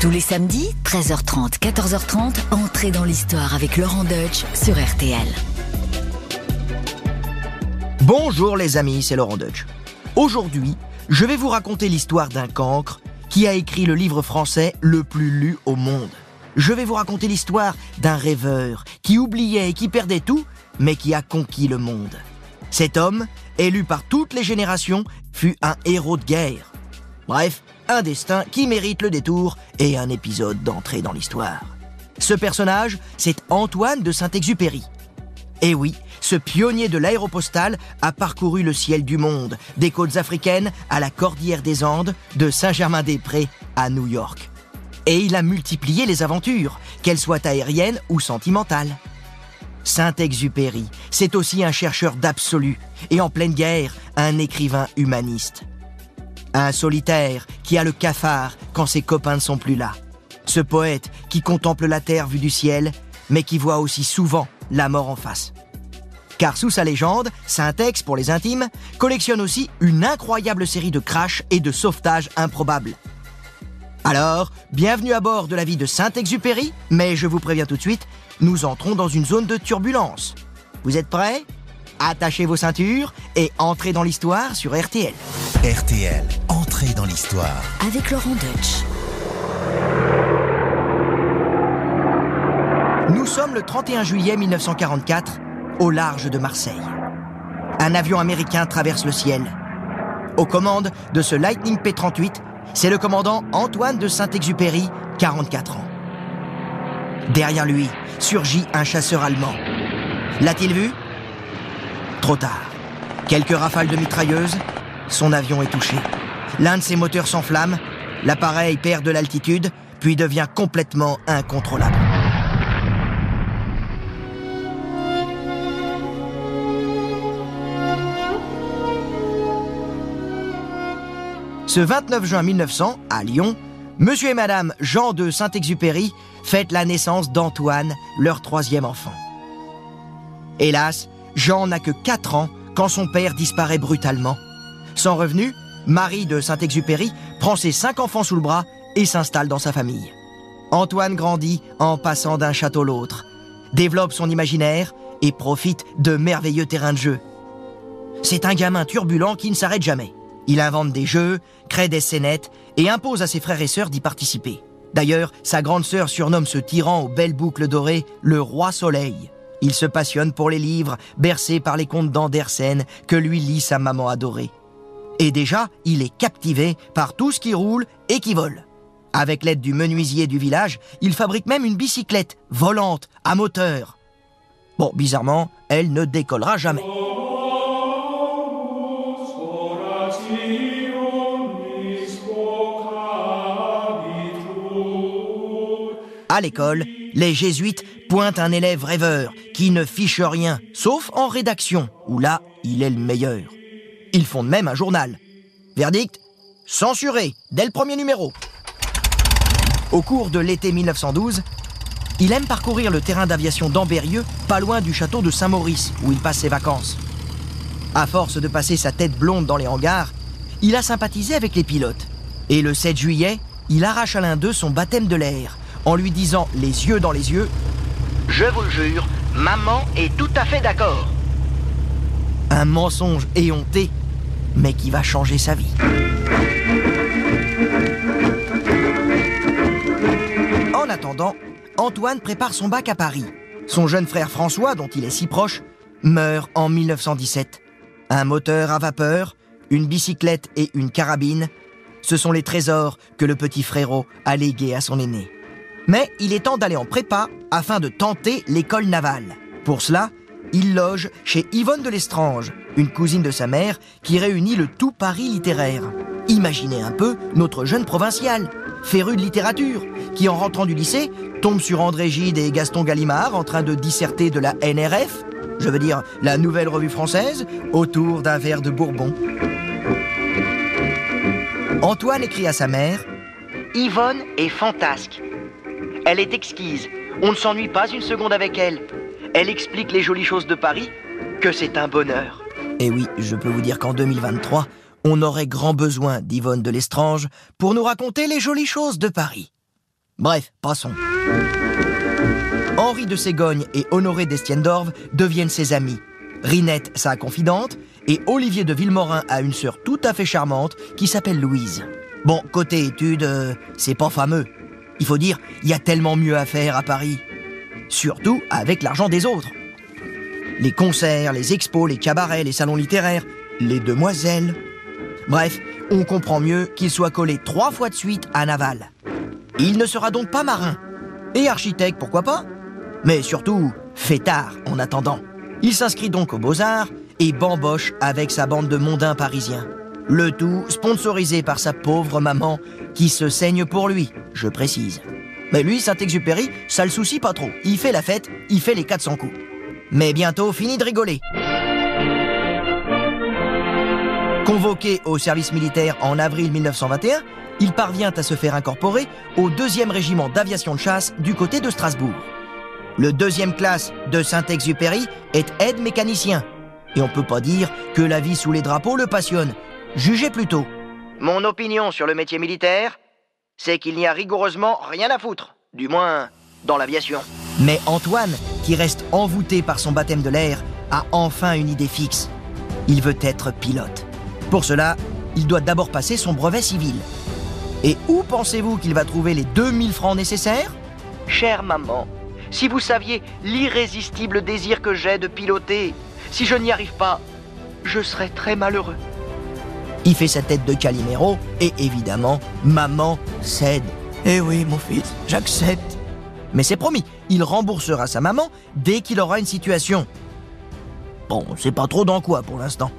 Tous les samedis, 13h30, 14h30, entrez dans l'histoire avec Laurent Deutsch sur RTL. Bonjour les amis, c'est Laurent Deutsch. Aujourd'hui, je vais vous raconter l'histoire d'un cancre qui a écrit le livre français le plus lu au monde. Je vais vous raconter l'histoire d'un rêveur qui oubliait et qui perdait tout, mais qui a conquis le monde. Cet homme, élu par toutes les générations, fut un héros de guerre. Bref, un destin qui mérite le détour et un épisode d'entrée dans l'histoire. Ce personnage, c'est Antoine de Saint-Exupéry. Et oui, ce pionnier de l'aéropostale a parcouru le ciel du monde, des côtes africaines à la cordillère des Andes, de Saint-Germain-des-Prés à New York. Et il a multiplié les aventures, qu'elles soient aériennes ou sentimentales. Saint-Exupéry, c'est aussi un chercheur d'absolu, et en pleine guerre, un écrivain humaniste. Un solitaire qui a le cafard quand ses copains ne sont plus là. Ce poète qui contemple la terre vue du ciel, mais qui voit aussi souvent la mort en face. Car sous sa légende, Saint-Ex, pour les intimes, collectionne aussi une incroyable série de crashs et de sauvetages improbables. Alors, bienvenue à bord de la vie de Saint-Exupéry, mais je vous préviens tout de suite, nous entrons dans une zone de turbulence. Vous êtes prêts? Attachez vos ceintures et entrez dans l'histoire sur RTL. RTL, entrez dans l'histoire. Avec Laurent Deutsch. Nous sommes le 31 juillet 1944, au large de Marseille. Un avion américain traverse le ciel. Aux commandes de ce Lightning P-38, c'est le commandant Antoine de Saint-Exupéry, 44 ans. Derrière lui surgit un chasseur allemand. L'a-t-il vu? Trop tard. Quelques rafales de mitrailleuses, son avion est touché. L'un de ses moteurs s'enflamme, l'appareil perd de l'altitude, puis devient complètement incontrôlable. Ce 29 juin 1900, à Lyon, Monsieur et Madame Jean de Saint-Exupéry fêtent la naissance d'Antoine, leur troisième enfant. Hélas, Jean n'a que 4 ans quand son père disparaît brutalement. Sans revenu, Marie de Saint-Exupéry prend ses cinq enfants sous le bras et s'installe dans sa famille. Antoine grandit en passant d'un château à l'autre, développe son imaginaire et profite de merveilleux terrains de jeu. C'est un gamin turbulent qui ne s'arrête jamais. Il invente des jeux, crée des scénettes et impose à ses frères et sœurs d'y participer. D'ailleurs, sa grande sœur surnomme ce tyran aux belles boucles dorées le roi soleil. Il se passionne pour les livres, bercé par les contes d'Andersen que lui lit sa maman adorée. Et déjà, il est captivé par tout ce qui roule et qui vole. Avec l'aide du menuisier du village, il fabrique même une bicyclette volante à moteur. Bon, bizarrement, elle ne décollera jamais. À l'école, les jésuites pointent un élève rêveur qui ne fiche rien, sauf en rédaction, où là, il est le meilleur. Ils fondent même un journal. Verdict Censuré, dès le premier numéro. Au cours de l'été 1912, il aime parcourir le terrain d'aviation d'Ambérieux, pas loin du château de Saint-Maurice, où il passe ses vacances. À force de passer sa tête blonde dans les hangars, il a sympathisé avec les pilotes. Et le 7 juillet, il arrache à l'un d'eux son baptême de l'air, en lui disant les yeux dans les yeux Je vous le jure, maman est tout à fait d'accord. Un mensonge éhonté, mais qui va changer sa vie. En attendant, Antoine prépare son bac à Paris. Son jeune frère François, dont il est si proche, meurt en 1917. Un moteur à vapeur, une bicyclette et une carabine, ce sont les trésors que le petit frérot a légués à son aîné. Mais il est temps d'aller en prépa afin de tenter l'école navale. Pour cela, il loge chez Yvonne de Lestrange, une cousine de sa mère qui réunit le tout Paris littéraire. Imaginez un peu notre jeune provincial, féru de littérature, qui en rentrant du lycée tombe sur André Gide et Gaston Gallimard en train de disserter de la NRF, je veux dire la Nouvelle Revue Française, autour d'un verre de Bourbon. Antoine écrit à sa mère Yvonne est fantasque. Elle est exquise. On ne s'ennuie pas une seconde avec elle. Elle explique les jolies choses de Paris, que c'est un bonheur. Et oui, je peux vous dire qu'en 2023, on aurait grand besoin d'Yvonne de Lestrange pour nous raconter les jolies choses de Paris. Bref, passons. Henri de Ségogne et Honoré d'Estienne-d'Orve deviennent ses amis. Rinette, sa confidente, et Olivier de Villemorin a une sœur tout à fait charmante qui s'appelle Louise. Bon, côté études, euh, c'est pas fameux. Il faut dire, il y a tellement mieux à faire à Paris. Surtout avec l'argent des autres. Les concerts, les expos, les cabarets, les salons littéraires, les demoiselles. Bref, on comprend mieux qu'il soit collé trois fois de suite à Naval. Il ne sera donc pas marin. Et architecte, pourquoi pas? Mais surtout, fêtard en attendant. Il s'inscrit donc aux Beaux-Arts et bamboche avec sa bande de mondains parisiens. Le tout sponsorisé par sa pauvre maman qui se saigne pour lui, je précise. Mais lui, Saint-Exupéry, ça le soucie pas trop. Il fait la fête, il fait les 400 coups. Mais bientôt, fini de rigoler. Convoqué au service militaire en avril 1921, il parvient à se faire incorporer au 2e régiment d'aviation de chasse du côté de Strasbourg. Le deuxième classe de Saint-Exupéry est aide-mécanicien. Et on peut pas dire que la vie sous les drapeaux le passionne. Jugez plutôt. Mon opinion sur le métier militaire, c'est qu'il n'y a rigoureusement rien à foutre. Du moins, dans l'aviation. Mais Antoine, qui reste envoûté par son baptême de l'air, a enfin une idée fixe. Il veut être pilote. Pour cela, il doit d'abord passer son brevet civil. Et où pensez-vous qu'il va trouver les 2000 francs nécessaires? Chère maman, si vous saviez l'irrésistible désir que j'ai de piloter, si je n'y arrive pas, je serais très malheureux. Il fait sa tête de Calimero et évidemment, maman cède. Eh oui, mon fils, j'accepte. Mais c'est promis, il remboursera sa maman dès qu'il aura une situation. Bon, c'est pas trop dans quoi pour l'instant.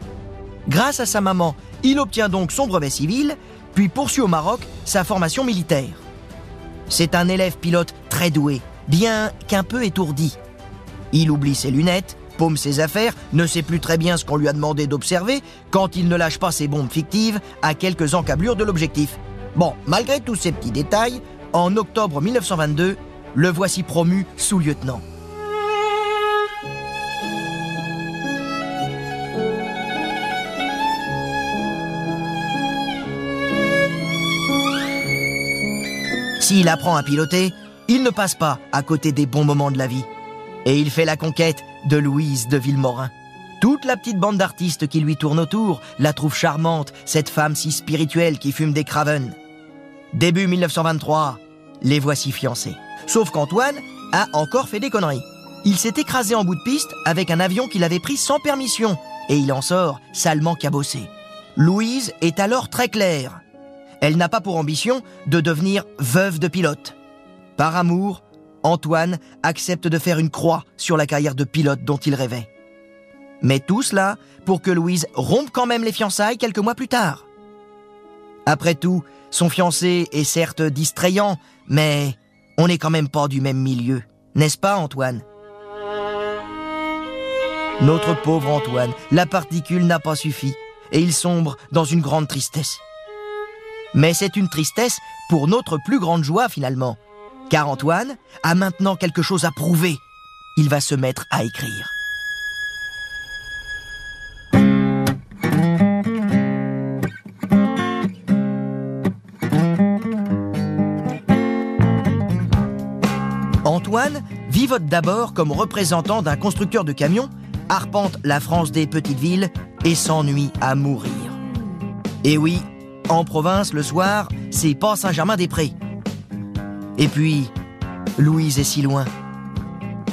Grâce à sa maman, il obtient donc son brevet civil, puis poursuit au Maroc sa formation militaire. C'est un élève pilote très doué, bien qu'un peu étourdi. Il oublie ses lunettes, ses affaires, ne sait plus très bien ce qu'on lui a demandé d'observer quand il ne lâche pas ses bombes fictives à quelques encablures de l'objectif. Bon, malgré tous ces petits détails, en octobre 1922, le voici promu sous-lieutenant. S'il apprend à piloter, il ne passe pas à côté des bons moments de la vie. Et il fait la conquête de Louise de Villemorin. Toute la petite bande d'artistes qui lui tourne autour la trouve charmante, cette femme si spirituelle qui fume des craven. Début 1923, les voici fiancés. Sauf qu'Antoine a encore fait des conneries. Il s'est écrasé en bout de piste avec un avion qu'il avait pris sans permission et il en sort salement cabossé. Louise est alors très claire. Elle n'a pas pour ambition de devenir veuve de pilote. Par amour, Antoine accepte de faire une croix sur la carrière de pilote dont il rêvait. Mais tout cela pour que Louise rompe quand même les fiançailles quelques mois plus tard. Après tout, son fiancé est certes distrayant, mais on n'est quand même pas du même milieu, n'est-ce pas Antoine? Notre pauvre Antoine, la particule n'a pas suffi, et il sombre dans une grande tristesse. Mais c'est une tristesse pour notre plus grande joie finalement, car Antoine a maintenant quelque chose à prouver. Il va se mettre à écrire. Antoine vivote d'abord comme représentant d'un constructeur de camions, arpente la France des petites villes et s'ennuie à mourir. Et oui, en province, le soir, c'est pas Saint-Germain-des-Prés. Et puis, Louise est si loin.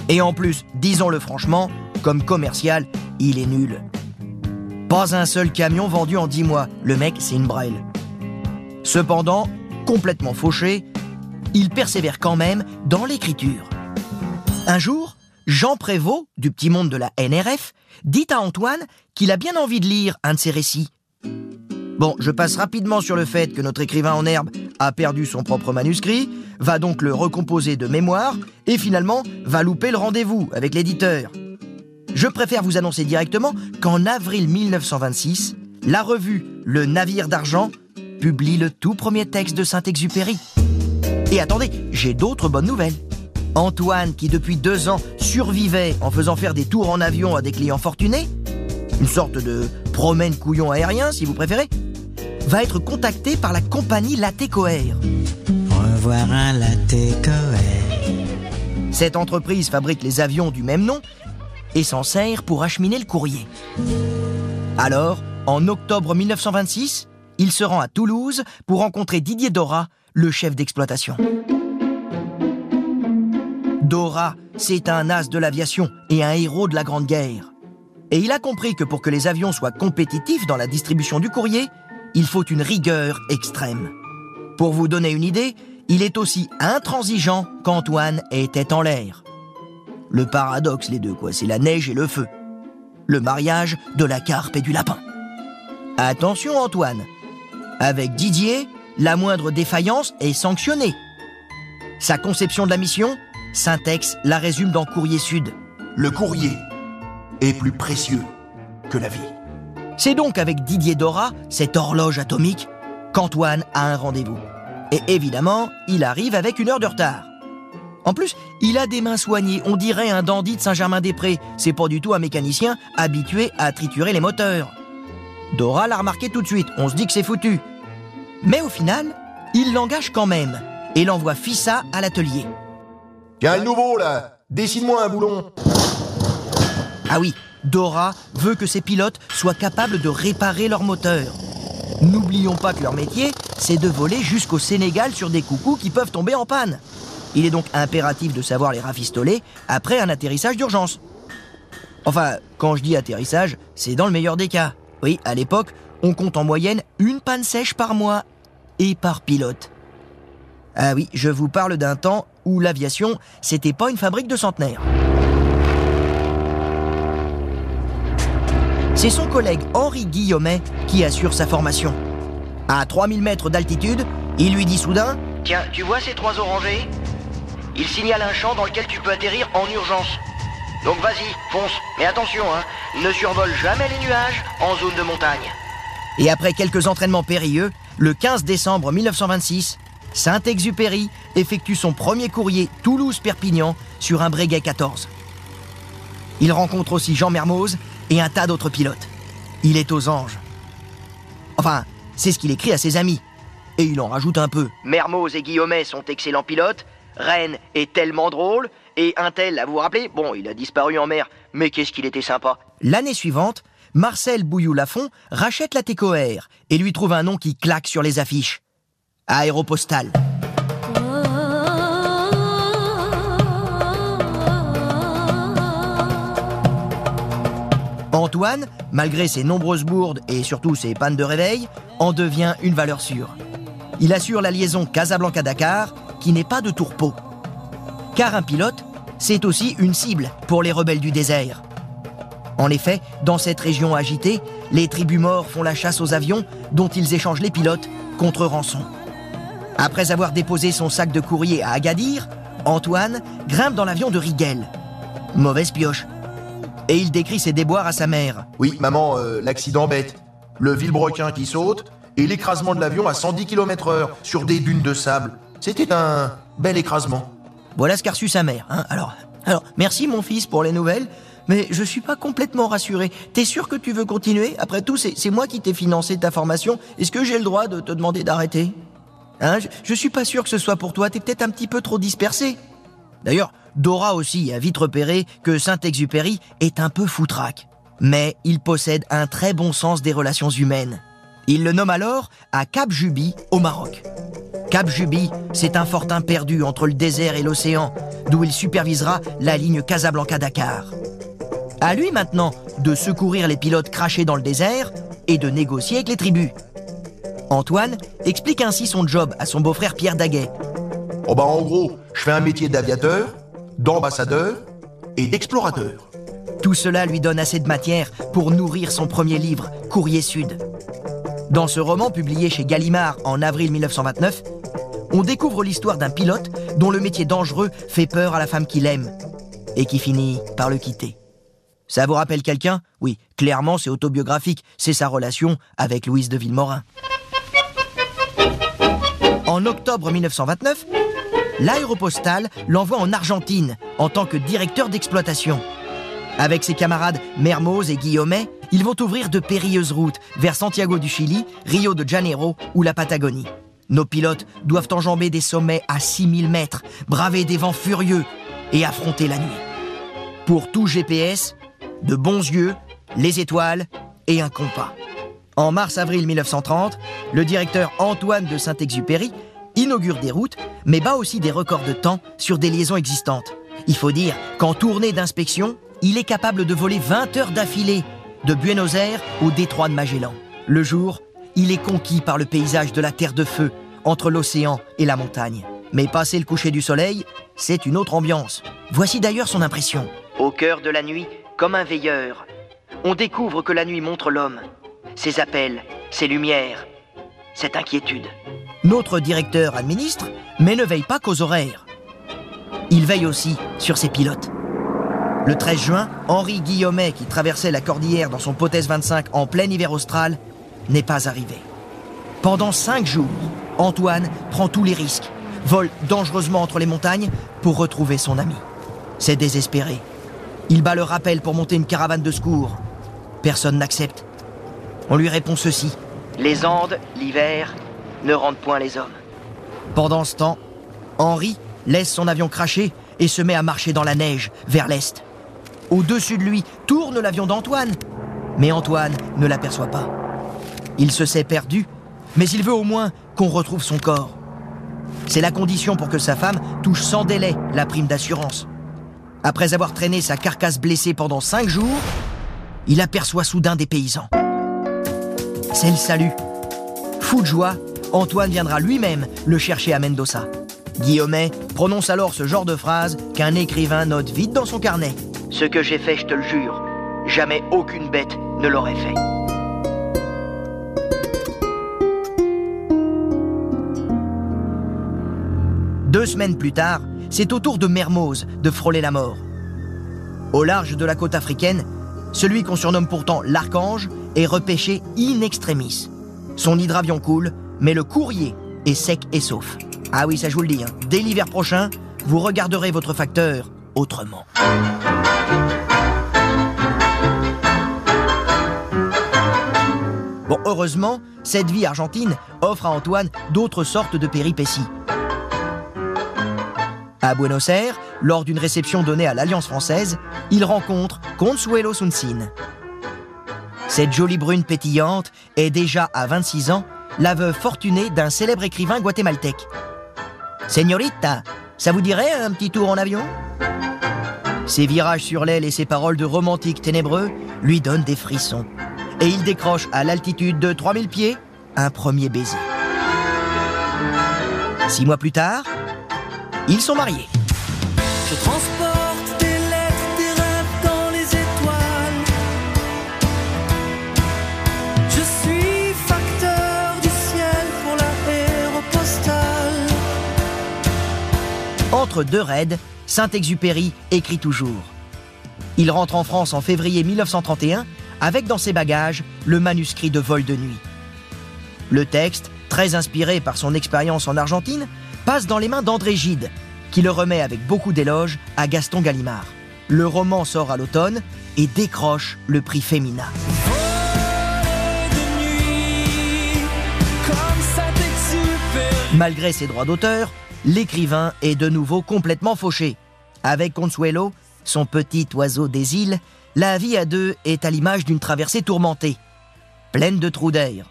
Et en plus, disons-le franchement, comme commercial, il est nul. Pas un seul camion vendu en dix mois. Le mec, c'est une braille. Cependant, complètement fauché, il persévère quand même dans l'écriture. Un jour, Jean Prévost, du petit monde de la NRF, dit à Antoine qu'il a bien envie de lire un de ses récits. Bon, je passe rapidement sur le fait que notre écrivain en herbe a perdu son propre manuscrit, va donc le recomposer de mémoire et finalement va louper le rendez-vous avec l'éditeur. Je préfère vous annoncer directement qu'en avril 1926, la revue Le Navire d'Argent publie le tout premier texte de Saint-Exupéry. Et attendez, j'ai d'autres bonnes nouvelles. Antoine, qui depuis deux ans survivait en faisant faire des tours en avion à des clients fortunés, une sorte de promène couillon aérien si vous préférez, va être contacté par la compagnie Latécoère. avoir un latte Cette entreprise fabrique les avions du même nom et s'en sert pour acheminer le courrier. Alors, en octobre 1926, il se rend à Toulouse pour rencontrer Didier Dora, le chef d'exploitation. Dora, c'est un as de l'aviation et un héros de la Grande Guerre. Et il a compris que pour que les avions soient compétitifs dans la distribution du courrier, il faut une rigueur extrême. Pour vous donner une idée, il est aussi intransigeant qu'Antoine était en l'air. Le paradoxe, les deux, quoi, c'est la neige et le feu. Le mariage de la carpe et du lapin. Attention, Antoine. Avec Didier, la moindre défaillance est sanctionnée. Sa conception de la mission, Syntex la résume dans Courrier Sud. Le courrier est plus précieux que la vie. C'est donc avec Didier Dora, cette horloge atomique, qu'Antoine a un rendez-vous. Et évidemment, il arrive avec une heure de retard. En plus, il a des mains soignées, on dirait un dandy de Saint-Germain-des-Prés. C'est pas du tout un mécanicien habitué à triturer les moteurs. Dora l'a remarqué tout de suite, on se dit que c'est foutu. Mais au final, il l'engage quand même et l'envoie Fissa à l'atelier. Tiens, le nouveau là Dessine-moi un boulon Ah oui, Dora veut que ses pilotes soient capables de réparer leur moteur. N'oublions pas que leur métier, c'est de voler jusqu'au Sénégal sur des coucous qui peuvent tomber en panne. Il est donc impératif de savoir les rafistoler après un atterrissage d'urgence. Enfin, quand je dis atterrissage, c'est dans le meilleur des cas. Oui, à l'époque, on compte en moyenne une panne sèche par mois et par pilote. Ah oui, je vous parle d'un temps où l'aviation, c'était pas une fabrique de centenaires. C'est son collègue Henri Guillaumet qui assure sa formation. À 3000 mètres d'altitude, il lui dit soudain Tiens, tu vois ces trois orangers? Il signale un champ dans lequel tu peux atterrir en urgence. Donc vas-y, fonce. Mais attention, hein, ne survole jamais les nuages en zone de montagne. Et après quelques entraînements périlleux, le 15 décembre 1926, Saint-Exupéry effectue son premier courrier Toulouse-Perpignan sur un Breguet 14. Il rencontre aussi Jean Mermoz et un tas d'autres pilotes. Il est aux anges. Enfin, c'est ce qu'il écrit à ses amis. Et il en rajoute un peu. Mermoz et Guillaumet sont excellents pilotes. Rennes est tellement drôle. Et un tel, à vous rappeler, bon, il a disparu en mer, mais qu'est-ce qu'il était sympa. L'année suivante, Marcel Bouillou-Lafont rachète la TECOR et lui trouve un nom qui claque sur les affiches. Aéropostale. Antoine, malgré ses nombreuses bourdes et surtout ses pannes de réveil, en devient une valeur sûre. Il assure la liaison Casablanca-Dakar, qui n'est pas de tourpeau. Car un pilote, c'est aussi une cible pour les rebelles du désert. En effet, dans cette région agitée, les tribus morts font la chasse aux avions dont ils échangent les pilotes contre rançon. Après avoir déposé son sac de courrier à Agadir, Antoine grimpe dans l'avion de Rigel. Mauvaise pioche. Et il décrit ses déboires à sa mère. Oui, maman, euh, l'accident bête. Le vilebrequin qui saute et l'écrasement de l'avion à 110 km/h sur des dunes de sable. C'était un bel écrasement. Voilà ce qu'a reçu sa mère. Hein. Alors, alors, merci mon fils pour les nouvelles, mais je suis pas complètement rassuré. T'es sûr que tu veux continuer? Après tout, c'est moi qui t'ai financé ta formation. Est-ce que j'ai le droit de te demander d'arrêter? Hein, je, je suis pas sûr que ce soit pour toi. T'es peut-être un petit peu trop dispersé. D'ailleurs, Dora aussi a vite repéré que Saint-Exupéry est un peu foutraque. Mais il possède un très bon sens des relations humaines. Il le nomme alors à Cap Juby, au Maroc. Cap Juby, c'est un fortin perdu entre le désert et l'océan, d'où il supervisera la ligne Casablanca-Dakar. À lui maintenant de secourir les pilotes crachés dans le désert et de négocier avec les tribus. Antoine explique ainsi son job à son beau-frère Pierre Daguet. Oh bah en gros, je fais un métier d'aviateur, d'ambassadeur et d'explorateur. Tout cela lui donne assez de matière pour nourrir son premier livre, Courrier Sud. Dans ce roman publié chez Gallimard en avril 1929, on découvre l'histoire d'un pilote dont le métier dangereux fait peur à la femme qu'il aime et qui finit par le quitter. Ça vous rappelle quelqu'un? Oui, clairement c'est autobiographique, c'est sa relation avec Louise de Villemorin. En octobre 1929, l'aéropostale l'envoie en Argentine en tant que directeur d'exploitation. Avec ses camarades Mermoz et Guillaumet, ils vont ouvrir de périlleuses routes vers Santiago du Chili, Rio de Janeiro ou la Patagonie. Nos pilotes doivent enjamber des sommets à 6000 mètres, braver des vents furieux et affronter la nuit. Pour tout GPS, de bons yeux, les étoiles et un compas. En mars-avril 1930, le directeur Antoine de Saint-Exupéry inaugure des routes, mais bat aussi des records de temps sur des liaisons existantes. Il faut dire qu'en tournée d'inspection, il est capable de voler 20 heures d'affilée, de Buenos Aires au détroit de Magellan. Le jour, il est conquis par le paysage de la Terre de Feu, entre l'océan et la montagne. Mais passé le coucher du soleil, c'est une autre ambiance. Voici d'ailleurs son impression. Au cœur de la nuit, comme un veilleur, on découvre que la nuit montre l'homme, ses appels, ses lumières, cette inquiétude. Notre directeur administre, mais ne veille pas qu'aux horaires. Il veille aussi sur ses pilotes. Le 13 juin, Henri Guillaumet, qui traversait la cordillère dans son Potes 25 en plein hiver austral, n'est pas arrivé. Pendant cinq jours, Antoine prend tous les risques, vole dangereusement entre les montagnes pour retrouver son ami. C'est désespéré. Il bat le rappel pour monter une caravane de secours. Personne n'accepte. On lui répond ceci. Les Andes, l'hiver, ne rendent point les hommes. Pendant ce temps, Henri laisse son avion cracher et se met à marcher dans la neige vers l'est. Au-dessus de lui tourne l'avion d'Antoine, mais Antoine ne l'aperçoit pas. Il se sait perdu, mais il veut au moins qu'on retrouve son corps. C'est la condition pour que sa femme touche sans délai la prime d'assurance. Après avoir traîné sa carcasse blessée pendant cinq jours, il aperçoit soudain des paysans. C'est le salut. Fou de joie, Antoine viendra lui-même le chercher à Mendoza. Guillaumet prononce alors ce genre de phrase qu'un écrivain note vite dans son carnet. Ce que j'ai fait, je te le jure, jamais aucune bête ne l'aurait fait. Deux semaines plus tard, c'est au tour de Mermoz de frôler la mort. Au large de la côte africaine, celui qu'on surnomme pourtant l'Archange est repêché in extremis. Son hydravion coule, mais le courrier est sec et sauf. Ah oui, ça je vous le dis, hein. dès l'hiver prochain, vous regarderez votre facteur autrement. Bon, heureusement, cette vie argentine offre à Antoine d'autres sortes de péripéties. À Buenos Aires, lors d'une réception donnée à l'Alliance française, il rencontre Consuelo Sunsin. Cette jolie brune pétillante est déjà à 26 ans la veuve fortunée d'un célèbre écrivain guatémaltèque. Señorita, ça vous dirait un petit tour en avion? Ses virages sur l'aile et ses paroles de romantique ténébreux lui donnent des frissons. Et il décroche à l'altitude de 3000 pieds un premier baiser. Six mois plus tard, ils sont mariés. Je transporte Entre deux raids, Saint-Exupéry écrit toujours. Il rentre en France en février 1931 avec dans ses bagages le manuscrit de vol de nuit. Le texte, très inspiré par son expérience en Argentine, passe dans les mains d'André Gide, qui le remet avec beaucoup d'éloges à Gaston Gallimard. Le roman sort à l'automne et décroche le prix Femina. Malgré ses droits d'auteur, l'écrivain est de nouveau complètement fauché. Avec Consuelo, son petit oiseau des îles, la vie à deux est à l'image d'une traversée tourmentée, pleine de trous d'air.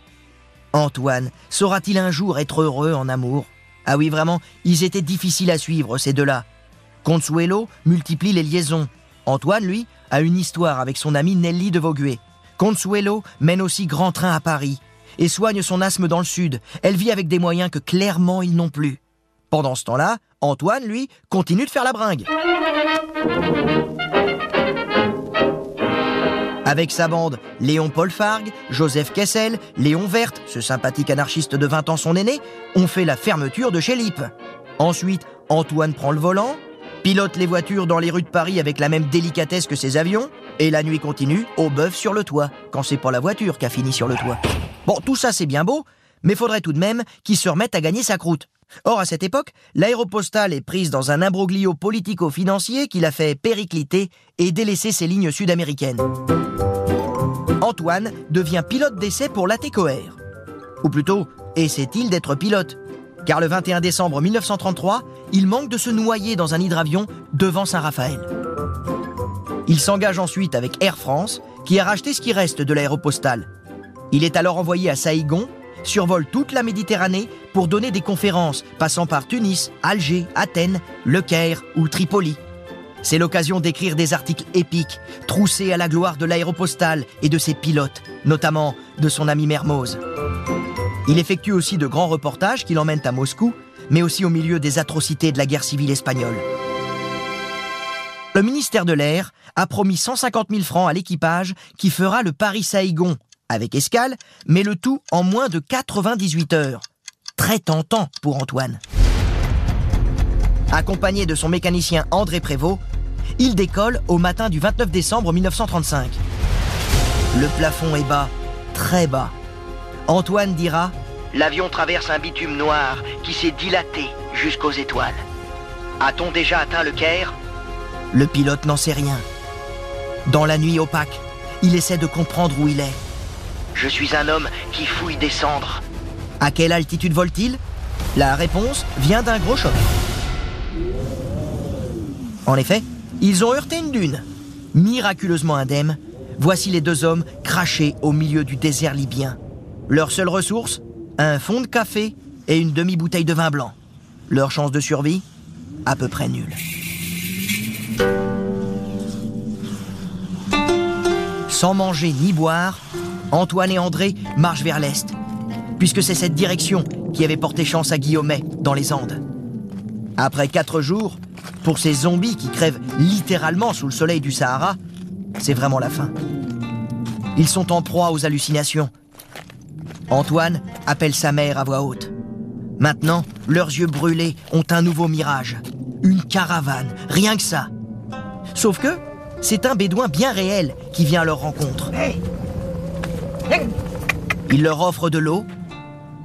Antoine saura-t-il un jour être heureux en amour? Ah oui, vraiment, ils étaient difficiles à suivre, ces deux-là. Consuelo multiplie les liaisons. Antoine, lui, a une histoire avec son amie Nelly de Vauguet. Consuelo mène aussi grand train à Paris et soigne son asthme dans le sud. Elle vit avec des moyens que clairement ils n'ont plus. Pendant ce temps-là, Antoine, lui, continue de faire la bringue. Avec sa bande, Léon Paul Fargue, Joseph Kessel, Léon Verte, ce sympathique anarchiste de 20 ans son aîné, ont fait la fermeture de chez Lippe. Ensuite, Antoine prend le volant, pilote les voitures dans les rues de Paris avec la même délicatesse que ses avions, et la nuit continue au bœuf sur le toit, quand c'est pas la voiture qui a fini sur le toit. Bon, tout ça c'est bien beau, mais faudrait tout de même qu'il se remette à gagner sa croûte. Or, à cette époque, l'aéropostale est prise dans un imbroglio politico-financier qui l'a fait péricliter et délaisser ses lignes sud-américaines. Antoine devient pilote d'essai pour l'ATCOR. Ou plutôt, essaie-t-il d'être pilote? Car le 21 décembre 1933, il manque de se noyer dans un hydravion devant Saint-Raphaël. Il s'engage ensuite avec Air France, qui a racheté ce qui reste de l'aéropostale. Il est alors envoyé à Saïgon, survole toute la Méditerranée pour donner des conférences passant par Tunis, Alger, Athènes, Le Caire ou Tripoli. C'est l'occasion d'écrire des articles épiques, troussés à la gloire de l'aéropostale et de ses pilotes, notamment de son ami Mermoz. Il effectue aussi de grands reportages qui l'emmènent à Moscou, mais aussi au milieu des atrocités de la guerre civile espagnole. Le ministère de l'Air a promis 150 000 francs à l'équipage qui fera le Paris-Saïgon, avec escale, mais le tout en moins de 98 heures. Très tentant pour Antoine. Accompagné de son mécanicien André Prévost, il décolle au matin du 29 décembre 1935. Le plafond est bas, très bas. Antoine dira L'avion traverse un bitume noir qui s'est dilaté jusqu'aux étoiles. A-t-on déjà atteint le Caire? Le pilote n'en sait rien. Dans la nuit opaque, il essaie de comprendre où il est. Je suis un homme qui fouille des cendres. À quelle altitude vole-t-il La réponse vient d'un gros choc. En effet, ils ont heurté une dune. Miraculeusement indemnes, voici les deux hommes crachés au milieu du désert libyen. Leur seule ressource Un fond de café et une demi-bouteille de vin blanc. Leur chance de survie À peu près nulle. Sans manger ni boire, Antoine et André marchent vers l'est, puisque c'est cette direction qui avait porté chance à Guillaumet dans les Andes. Après quatre jours, pour ces zombies qui crèvent littéralement sous le soleil du Sahara, c'est vraiment la fin. Ils sont en proie aux hallucinations. Antoine appelle sa mère à voix haute. Maintenant, leurs yeux brûlés ont un nouveau mirage. Une caravane, rien que ça. Sauf que c'est un bédouin bien réel qui vient à leur rencontre. Il leur offre de l'eau.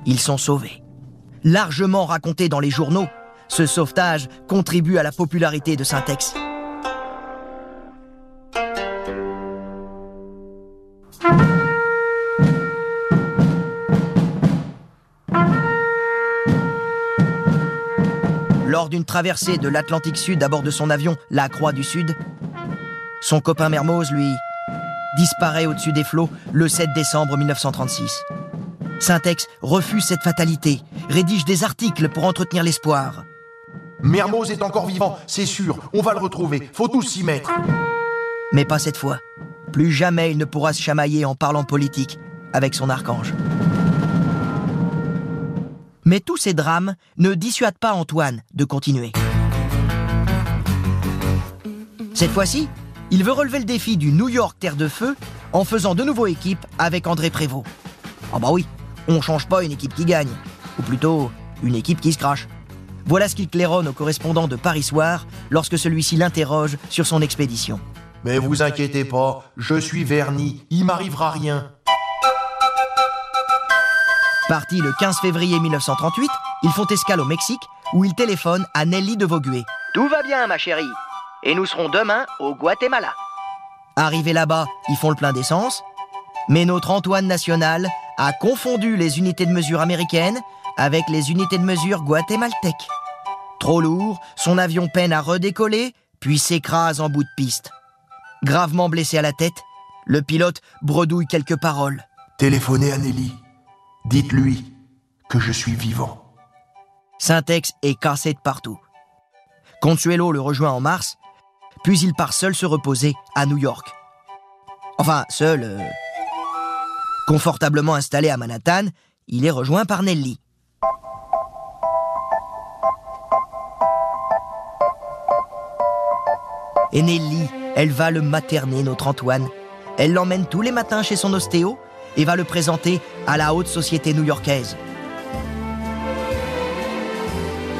Ils sont sauvés. Largement raconté dans les journaux, ce sauvetage contribue à la popularité de Syntex. Lors d'une traversée de l'Atlantique Sud à bord de son avion, la Croix du Sud, son copain Mermoz, lui, disparaît au-dessus des flots le 7 décembre 1936. Syntex refuse cette fatalité, rédige des articles pour entretenir l'espoir. Mermoz est encore vivant, c'est sûr, on va le retrouver, faut tous s'y mettre. Mais pas cette fois. Plus jamais il ne pourra se chamailler en parlant politique avec son archange. Mais tous ces drames ne dissuadent pas Antoine de continuer. Cette fois-ci, il veut relever le défi du New York Terre de Feu en faisant de nouveau équipe avec André Prévost. Ah bah oui, on change pas une équipe qui gagne, ou plutôt une équipe qui se crache. Voilà ce qu'il claironne au correspondant de Paris Soir lorsque celui-ci l'interroge sur son expédition. Mais vous inquiétez pas, je suis verni, il m'arrivera rien. Parti le 15 février 1938, ils font escale au Mexique où ils téléphonent à Nelly de Vauguet. Tout va bien, ma chérie. Et nous serons demain au Guatemala. Arrivés là-bas, ils font le plein d'essence. Mais notre Antoine National a confondu les unités de mesure américaines avec les unités de mesure guatémaltèques. Trop lourd, son avion peine à redécoller, puis s'écrase en bout de piste. Gravement blessé à la tête, le pilote bredouille quelques paroles. Téléphonez à Nelly. Dites-lui que je suis vivant. Syntex est cassé de partout. Consuelo le rejoint en mars, puis il part seul se reposer à New York. Enfin, seul. euh, Confortablement installé à Manhattan, il est rejoint par Nelly. Et Nelly, elle va le materner, notre Antoine. Elle l'emmène tous les matins chez son ostéo et va le présenter à la haute société new-yorkaise.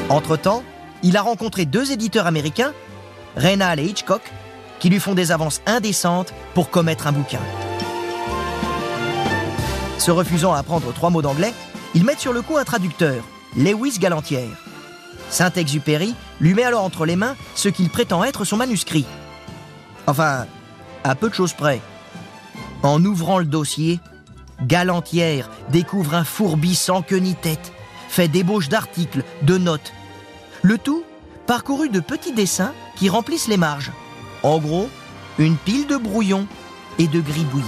Entre-temps, il a rencontré deux éditeurs américains, Reynal et Hitchcock, qui lui font des avances indécentes pour commettre un bouquin. Se refusant à apprendre trois mots d'anglais, ils mettent sur le coup un traducteur, Lewis Galantière. Saint-Exupéry lui met alors entre les mains ce qu'il prétend être son manuscrit. Enfin, à peu de choses près. En ouvrant le dossier, Galantière découvre un fourbi sans queue ni tête, fait débauche d'articles, de notes. Le tout parcouru de petits dessins qui remplissent les marges. En gros, une pile de brouillons et de gribouillis.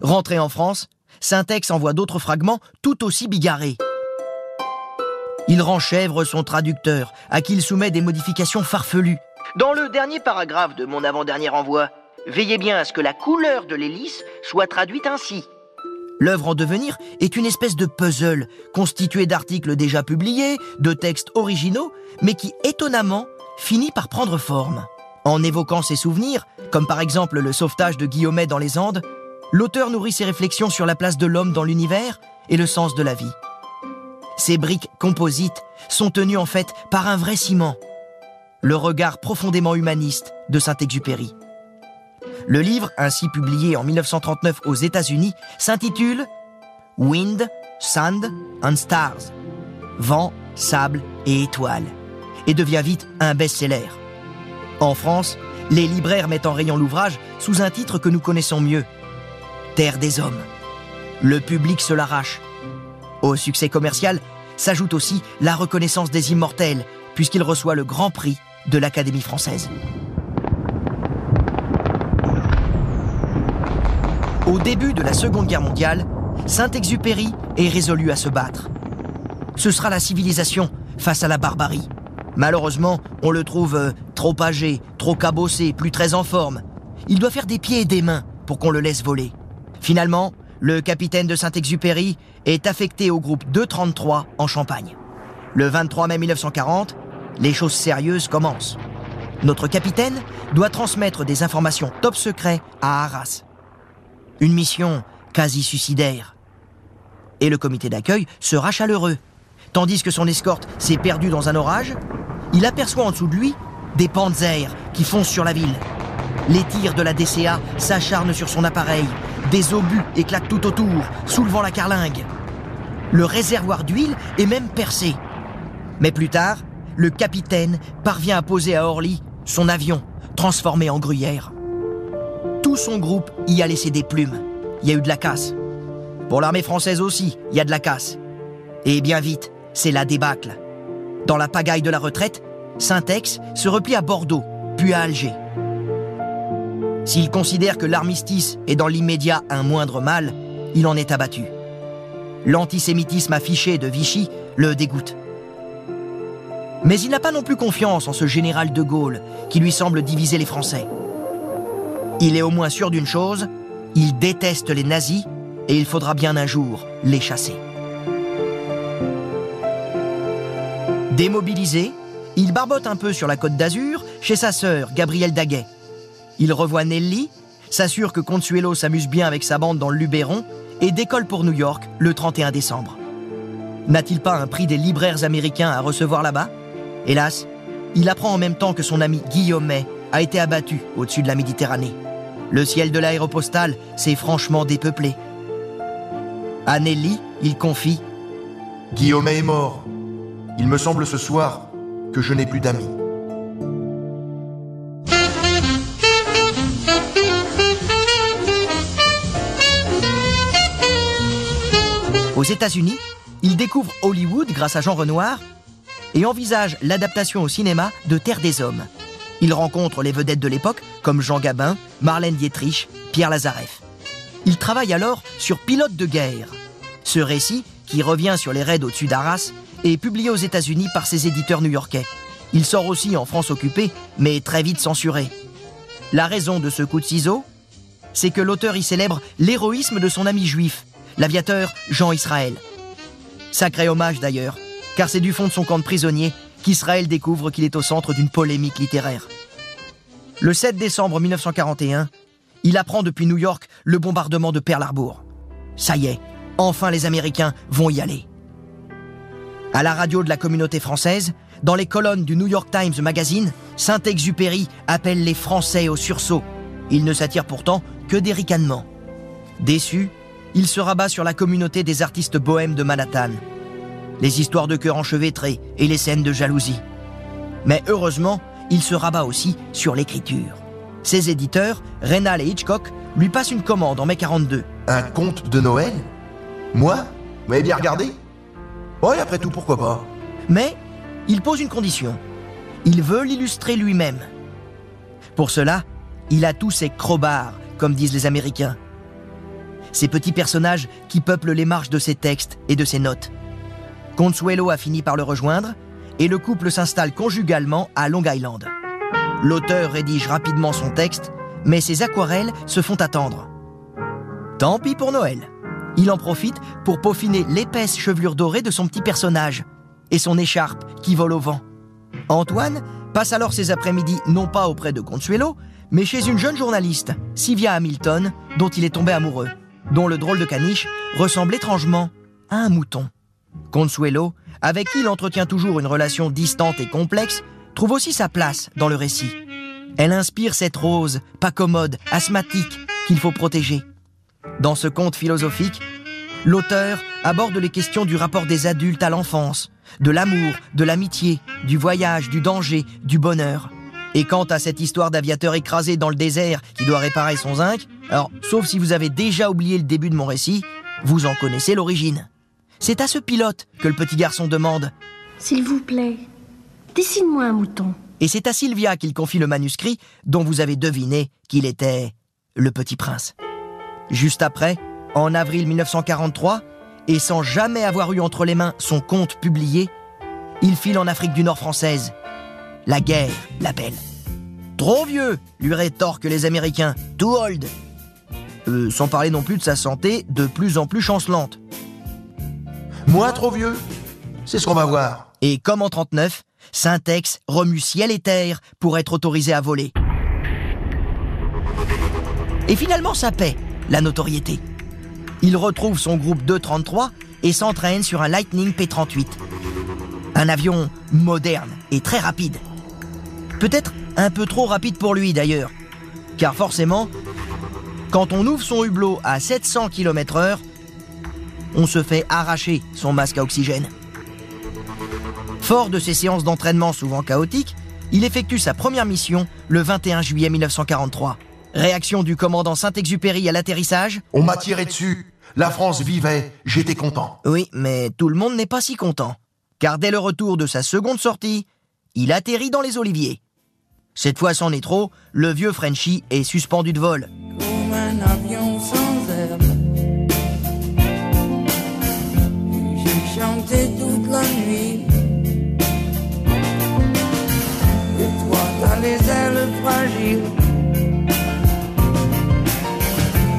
Rentré en France, Syntex envoie d'autres fragments tout aussi bigarrés. Il renchèvre son traducteur, à qui il soumet des modifications farfelues. Dans le dernier paragraphe de mon avant-dernier envoi, veillez bien à ce que la couleur de l'hélice soit traduite ainsi. L'œuvre en devenir est une espèce de puzzle, constitué d'articles déjà publiés, de textes originaux, mais qui étonnamment finit par prendre forme. En évoquant ses souvenirs, comme par exemple le sauvetage de Guillaumet dans les Andes, l'auteur nourrit ses réflexions sur la place de l'homme dans l'univers et le sens de la vie. Ces briques composites sont tenues en fait par un vrai ciment, le regard profondément humaniste de Saint-Exupéry. Le livre, ainsi publié en 1939 aux États-Unis, s'intitule Wind, Sand and Stars Vent, sable et étoiles et devient vite un best-seller. En France, les libraires mettent en rayon l'ouvrage sous un titre que nous connaissons mieux Terre des hommes. Le public se l'arrache au succès commercial s'ajoute aussi la reconnaissance des immortels, puisqu'il reçoit le grand prix de l'Académie française. Au début de la Seconde Guerre mondiale, Saint-Exupéry est résolu à se battre. Ce sera la civilisation face à la barbarie. Malheureusement, on le trouve euh, trop âgé, trop cabossé, plus très en forme. Il doit faire des pieds et des mains pour qu'on le laisse voler. Finalement, le capitaine de Saint-Exupéry est affecté au groupe 233 en Champagne. Le 23 mai 1940, les choses sérieuses commencent. Notre capitaine doit transmettre des informations top secret à Arras. Une mission quasi suicidaire. Et le comité d'accueil sera chaleureux. Tandis que son escorte s'est perdue dans un orage, il aperçoit en dessous de lui des panzers qui foncent sur la ville. Les tirs de la DCA s'acharnent sur son appareil, des obus éclatent tout autour, soulevant la carlingue. Le réservoir d'huile est même percé. Mais plus tard, le capitaine parvient à poser à Orly son avion, transformé en gruyère. Son groupe y a laissé des plumes. Il y a eu de la casse. Pour l'armée française aussi, il y a de la casse. Et bien vite, c'est la débâcle. Dans la pagaille de la retraite, Saint-Ex se replie à Bordeaux, puis à Alger. S'il considère que l'armistice est dans l'immédiat un moindre mal, il en est abattu. L'antisémitisme affiché de Vichy le dégoûte. Mais il n'a pas non plus confiance en ce général de Gaulle qui lui semble diviser les Français. Il est au moins sûr d'une chose, il déteste les nazis et il faudra bien un jour les chasser. Démobilisé, il barbote un peu sur la côte d'Azur chez sa sœur, Gabrielle Daguet. Il revoit Nelly, s'assure que Consuelo s'amuse bien avec sa bande dans le Luberon et décolle pour New York le 31 décembre. N'a-t-il pas un prix des libraires américains à recevoir là-bas? Hélas, il apprend en même temps que son ami Guillaumet a été abattu au-dessus de la Méditerranée. Le ciel de l'aéropostale s'est franchement dépeuplé. À Nelly, il confie Guillaumet est mort. Il me semble ce soir que je n'ai plus d'amis. Aux États-Unis, il découvre Hollywood grâce à Jean Renoir et envisage l'adaptation au cinéma de Terre des Hommes. Il rencontre les vedettes de l'époque comme Jean Gabin, Marlène Dietrich, Pierre Lazareff. Il travaille alors sur Pilote de guerre. Ce récit, qui revient sur les raids au-dessus d'Arras, est publié aux États-Unis par ses éditeurs new-yorkais. Il sort aussi en France occupée, mais très vite censuré. La raison de ce coup de ciseau, c'est que l'auteur y célèbre l'héroïsme de son ami juif, l'aviateur Jean Israël. Sacré hommage d'ailleurs, car c'est du fond de son camp de prisonniers qu'Israël découvre qu'il est au centre d'une polémique littéraire. Le 7 décembre 1941, il apprend depuis New York le bombardement de Pearl Harbor. Ça y est, enfin les Américains vont y aller. À la radio de la communauté française, dans les colonnes du New York Times Magazine, Saint-Exupéry appelle les Français au sursaut. Il ne s'attire pourtant que des ricanements. Déçu, il se rabat sur la communauté des artistes bohèmes de Manhattan. Les histoires de cœur enchevêtrés et les scènes de jalousie. Mais heureusement, il se rabat aussi sur l'écriture. Ses éditeurs, Reynal et Hitchcock, lui passent une commande en mai 42. Un conte de Noël? Moi? Vous m'avez bien regardé? Ouais, après tout, pourquoi pas? Mais il pose une condition. Il veut l'illustrer lui-même. Pour cela, il a tous ses crobards, comme disent les Américains. Ces petits personnages qui peuplent les marges de ses textes et de ses notes. Consuelo a fini par le rejoindre et le couple s'installe conjugalement à Long Island. L'auteur rédige rapidement son texte, mais ses aquarelles se font attendre. Tant pis pour Noël. Il en profite pour peaufiner l'épaisse chevelure dorée de son petit personnage et son écharpe qui vole au vent. Antoine passe alors ses après-midi non pas auprès de Consuelo, mais chez une jeune journaliste, Sylvia Hamilton, dont il est tombé amoureux, dont le drôle de caniche ressemble étrangement à un mouton. Consuelo, avec qui il entretient toujours une relation distante et complexe, trouve aussi sa place dans le récit. Elle inspire cette rose, pas commode, asthmatique, qu'il faut protéger. Dans ce conte philosophique, l'auteur aborde les questions du rapport des adultes à l'enfance, de l'amour, de l'amitié, du voyage, du danger, du bonheur. Et quant à cette histoire d'aviateur écrasé dans le désert qui doit réparer son zinc, alors, sauf si vous avez déjà oublié le début de mon récit, vous en connaissez l'origine. C'est à ce pilote que le petit garçon demande, S'il vous plaît, dessine-moi un mouton. et c'est à Sylvia qu'il confie le manuscrit dont vous avez deviné qu'il était le petit prince. Juste après, en avril 1943, et sans jamais avoir eu entre les mains son conte publié, il file en Afrique du Nord française. La guerre l'appelle. Trop vieux, lui rétorquent les Américains. Too old. Euh, sans parler non plus de sa santé de plus en plus chancelante. Moi, trop vieux C'est ce qu'on va voir. Et comme en 39, Syntex remue ciel et terre pour être autorisé à voler. Et finalement, ça paie, la notoriété. Il retrouve son groupe 233 et s'entraîne sur un Lightning P-38. Un avion moderne et très rapide. Peut-être un peu trop rapide pour lui d'ailleurs. Car forcément, quand on ouvre son hublot à 700 km/h, on se fait arracher son masque à oxygène. Fort de ses séances d'entraînement souvent chaotiques, il effectue sa première mission le 21 juillet 1943. Réaction du commandant Saint-Exupéry à l'atterrissage On m'a tiré dessus. La France vivait, j'étais content. Oui, mais tout le monde n'est pas si content. Car dès le retour de sa seconde sortie, il atterrit dans les oliviers. Cette fois c'en est trop, le vieux Frenchie est suspendu de vol. comme un avion sans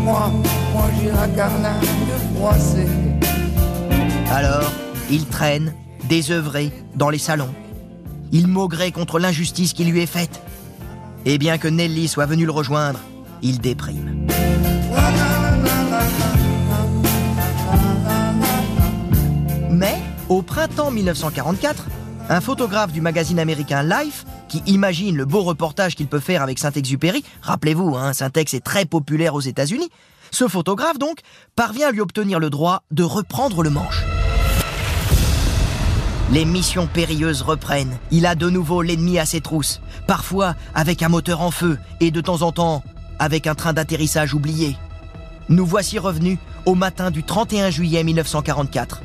Moi, froissée. Alors, il traîne, désœuvré, dans les salons. Il maugrait contre l'injustice qui lui est faite. Et bien que Nelly soit venue le rejoindre, il déprime. Mais, au printemps 1944, un photographe du magazine américain Life, qui imagine le beau reportage qu'il peut faire avec Saint-Exupéry, rappelez-vous, hein, Saint-Ex est très populaire aux États-Unis, ce photographe donc parvient à lui obtenir le droit de reprendre le manche. Les missions périlleuses reprennent. Il a de nouveau l'ennemi à ses trousses, parfois avec un moteur en feu et de temps en temps avec un train d'atterrissage oublié. Nous voici revenus au matin du 31 juillet 1944.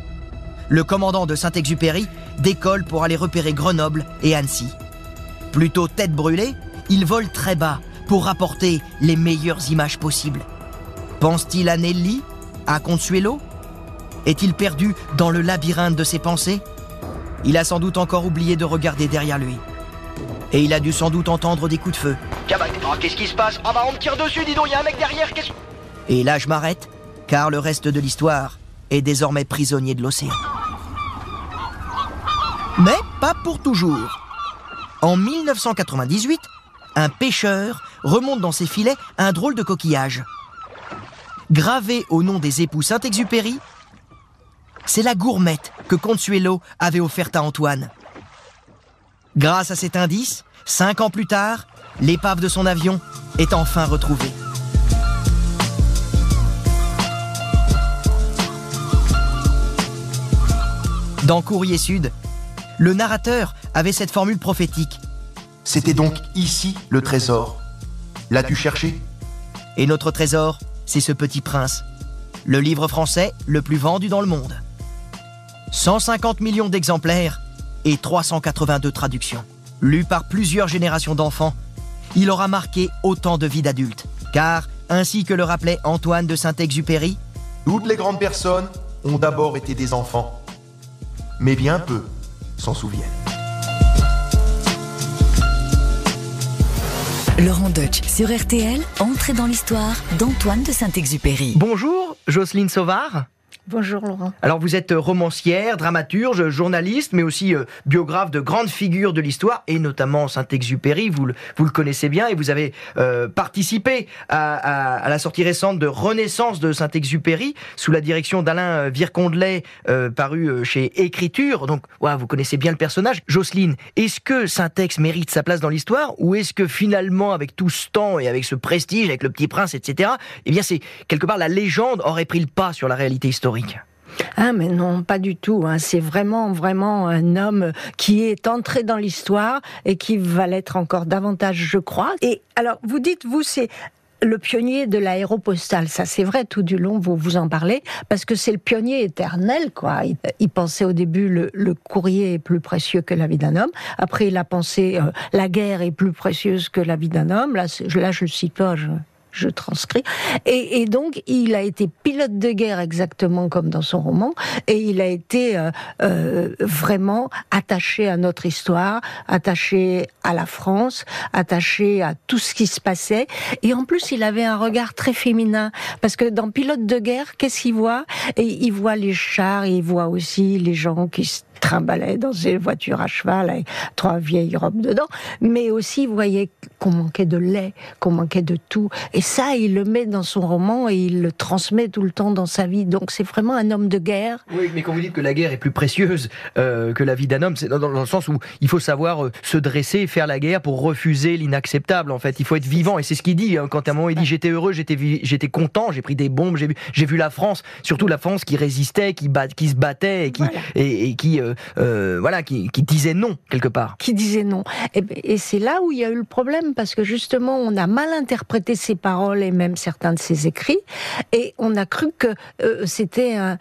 Le commandant de Saint-Exupéry décolle pour aller repérer Grenoble et Annecy. Plutôt tête brûlée, il vole très bas pour rapporter les meilleures images possibles. Pense-t-il à Nelly À Consuelo? Est-il perdu dans le labyrinthe de ses pensées? Il a sans doute encore oublié de regarder derrière lui. Et il a dû sans doute entendre des coups de feu. Oh, qu'est-ce qui se passe? Ah bah on me tire dessus, dis donc, y a un mec derrière, qu'est-ce... Et là, je m'arrête, car le reste de l'histoire est désormais prisonnier de l'océan. Mais pas pour toujours. En 1998, un pêcheur remonte dans ses filets un drôle de coquillage. Gravé au nom des époux Saint-Exupéry, c'est la gourmette que Consuelo avait offerte à Antoine. Grâce à cet indice, cinq ans plus tard, l'épave de son avion est enfin retrouvée. Dans Courrier Sud, le narrateur avait cette formule prophétique. C'était donc ici le trésor. L'as-tu cherché? Et notre trésor, c'est ce petit prince. Le livre français le plus vendu dans le monde. 150 millions d'exemplaires et 382 traductions. Lu par plusieurs générations d'enfants, il aura marqué autant de vies d'adultes. Car, ainsi que le rappelait Antoine de Saint-Exupéry, Toutes les grandes personnes ont d'abord été des enfants. Mais bien peu s'en souviennent. Laurent Deutsch sur RTL, entrée dans l'histoire d'Antoine de Saint-Exupéry. Bonjour, Jocelyne Sauvard. Bonjour Laurent. Alors vous êtes romancière, dramaturge, journaliste, mais aussi euh, biographe de grandes figures de l'histoire, et notamment Saint-Exupéry, vous le, connaissez bien, et vous avez euh, participé à, la sortie récente de Renaissance de Saint-Exupéry, sous la direction d'Alain euh, Vircondelet, euh, paru euh, chez Écriture. Donc ouais, vous connaissez bien le personnage. Jocelyne, est-ce que Saint-Ex mérite sa place dans l'histoire, ou est-ce que finalement, avec tout ce temps et avec ce prestige, avec le petit prince, etc., eh bien c'est quelque part la légende aurait pris le pas sur la réalité historique? Ah mais non, pas du tout. hein. C'est vraiment, vraiment un homme qui est entré dans l'histoire et qui va l'être encore davantage, je crois. Et alors, vous dites, vous, c'est le pionnier de l'aéropostale. Ça, c'est vrai, tout du long, vous vous en parlez, parce que c'est le pionnier éternel, quoi. Il, pensait au début le, courrier est plus précieux que la vie d'un homme. Après, il a pensé euh, la guerre est plus précieuse que la vie d'un homme. Là je le cite pas, je, je transcris. Et, et donc, il a été pilote de guerre exactement comme dans son roman, et il a été euh, euh, vraiment attaché à notre histoire, attaché à la France, attaché à tout ce qui se passait. Et en plus, il avait un regard très féminin, parce que dans pilote de guerre, qu'est-ce qu'il voit? Et il voit les chars, et il voit aussi les gens qui se trimbalaient dans ces voitures à cheval avec trois vieilles robes dedans, mais aussi voyait qu'on manquait de lait, qu'on manquait de tout. Et ça, il le met dans son roman et il le transmet tout le temps dans sa vie. Donc c'est vraiment un homme de guerre. Oui, mais quand vous dites que la guerre est plus précieuse euh, que la vie d'un homme, c'est dans, dans le sens où il faut savoir euh, se dresser et faire la guerre pour refuser l'inacceptable. En fait, il faut être vivant, et c'est ce qu'il dit. hein, quand à un moment il dit j'étais heureux, j'étais j'étais content, j'ai pris des bombes, j'ai vu la France, surtout la France qui résistait, qui bat, qui se battait et qui Voilà. et, et qui euh, euh, voilà qui, disait non quelque part. qui disait non. Et, c'est là où il y a eu le problème, parce que justement, on a mal interprété ses paroles et même certains de ses écrits, et on a cru que euh, c'était un,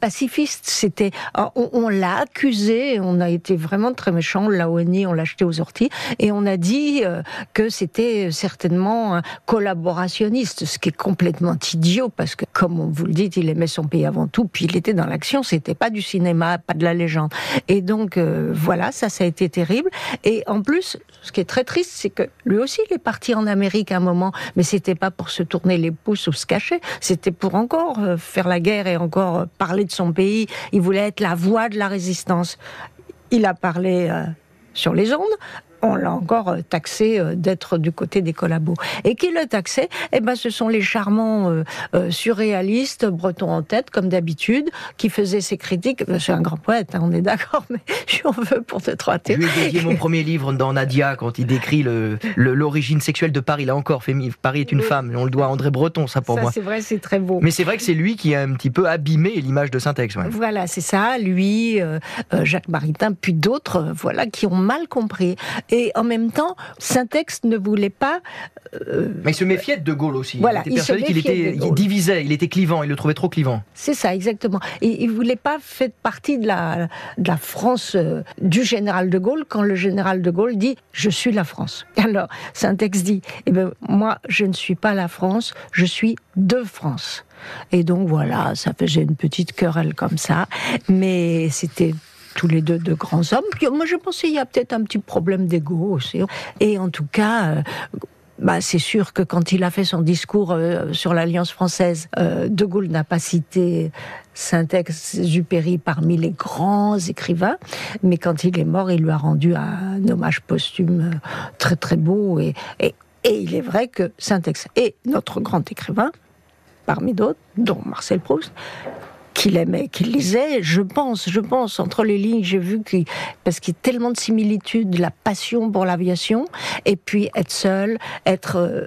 pacifiste. C'était, on, on l'a accusé, on a été vraiment très méchant, on l'a on l'a jeté aux orties, et on a dit euh, que c'était certainement un collaborationniste, ce qui est complètement idiot, parce que, comme on vous le dit, il aimait son pays avant tout, puis il était dans l'action, c'était pas du cinéma, pas de la légende. Et donc, euh, voilà, ça, ça a été terrible. Et en plus, ce qui est très triste, c'est que lui aussi, il est parti en Amérique un moment, mais c'était pas pour se tourner les pouces ou se cacher, c'était pour encore euh, faire la guerre et encore euh, parler de son pays. Il voulait être la voix de la résistance. Il a parlé sur les ondes. On l'a encore euh, taxé euh, d'être du côté des collabos. Et qui le taxait? Eh ben, ce sont les charmants euh, euh, surréalistes, bretons en tête, comme d'habitude, qui faisaient ces critiques. C'est un grand poète, hein, on est d'accord, mais j'en veux pour te Je traiter. lui ai dédié mon premier livre dans Nadia quand il décrit le- le- l'origine sexuelle de Paris. Là encore, fémi- Paris est une Oui. femme. On le doit à André Breton, ça pour Ça, moi. c'est vrai, c'est très beau. Mais c'est vrai que c'est lui qui a un petit peu abîmé l'image de Saint-Ex. ouais. Voilà, c'est ça. Lui, euh, Jacques Maritain, puis d'autres, voilà, qui ont mal compris. Et en même temps, Saint-Ex ne voulait pas. euh, Mais il se méfiait de De Gaulle aussi. Voilà, il était se persuadé qu'il était, il divisait, il était clivant, il le trouvait trop clivant. c'est ça, exactement. Et il voulait pas faire partie de la, de la France euh, du général de Gaulle quand le général de Gaulle dit Je suis la France. Alors, Saint-Ex dit Eh ben, moi, je ne suis pas la France, je suis de France. Et donc voilà, ça faisait une petite querelle comme ça, mais c'était tous les deux de grands hommes. Puis, moi, je pensais il y a peut-être un petit problème d'ego aussi. Et en tout cas. euh, bah, c'est sûr que quand il a fait son discours euh, sur l'Alliance française, euh, De Gaulle n'a pas cité Saint-Exupéry parmi les grands écrivains, mais quand il est mort, il lui a rendu un hommage posthume très très beau. Et il est vrai que Saint-Ex est notre grand écrivain, parmi d'autres, dont Marcel Proust, qu'il aimait, qu'il lisait, je pense, je pense, entre les lignes, j'ai vu qu'il, parce qu'il y a tellement de similitudes, la passion pour l'aviation, et puis être seul, être euh,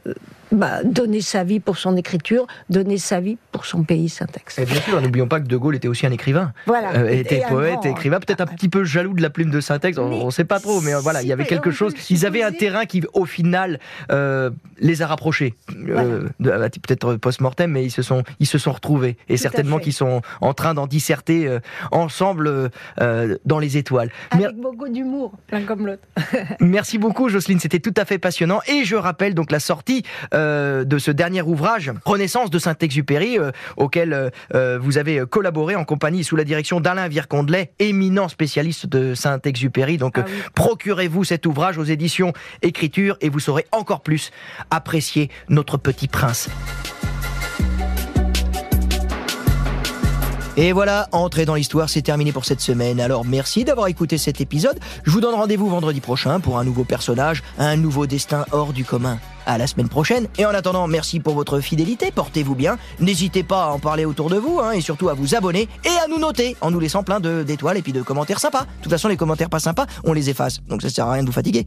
bah, donner sa vie pour son écriture, donner sa vie pour son pays, Saint-Ex. Et bien sûr, n'oublions pas que De Gaulle était aussi un écrivain. Voilà. Euh, était Et un poète, et écrivain, peut-être un Ah, petit peu jaloux de la plume de Saint-Ex, on ne sait pas trop, mais euh, voilà, il y avait quelque chose. Ils avaient un terrain qui, au final, euh, les a rapprochés. Euh, ah, peut-être post-mortem, mais ils se sont, ils se sont retrouvés. Et Tout certainement qu'ils sont en train d'en disserter ensemble dans les étoiles. Mer- Avec beaucoup d'humour, l'un comme l'autre. Merci beaucoup Jocelyne, c'était tout à fait passionnant et je rappelle donc la sortie euh, de ce dernier ouvrage Renaissance de Saint-Exupéry euh, auquel euh, euh, vous avez collaboré en compagnie sous la direction d'Alain Vircondelet, éminent spécialiste de Saint-Exupéry. Donc Ah euh, oui. procurez-vous cet ouvrage aux éditions Écriture et vous saurez encore plus apprécier notre petit prince. Et voilà, entrer dans l'histoire, c'est terminé pour cette semaine. Alors merci d'avoir écouté cet épisode. Je vous donne rendez-vous vendredi prochain pour un nouveau personnage, un nouveau destin hors du commun. À la semaine prochaine. Et en attendant, merci pour votre fidélité. Portez-vous bien. N'hésitez pas à en parler autour de vous hein, et surtout à vous abonner et à nous noter en nous laissant plein d'étoiles et puis de commentaires sympas. De toute façon, les commentaires pas sympas, on les efface. Donc ça sert à rien de vous fatiguer.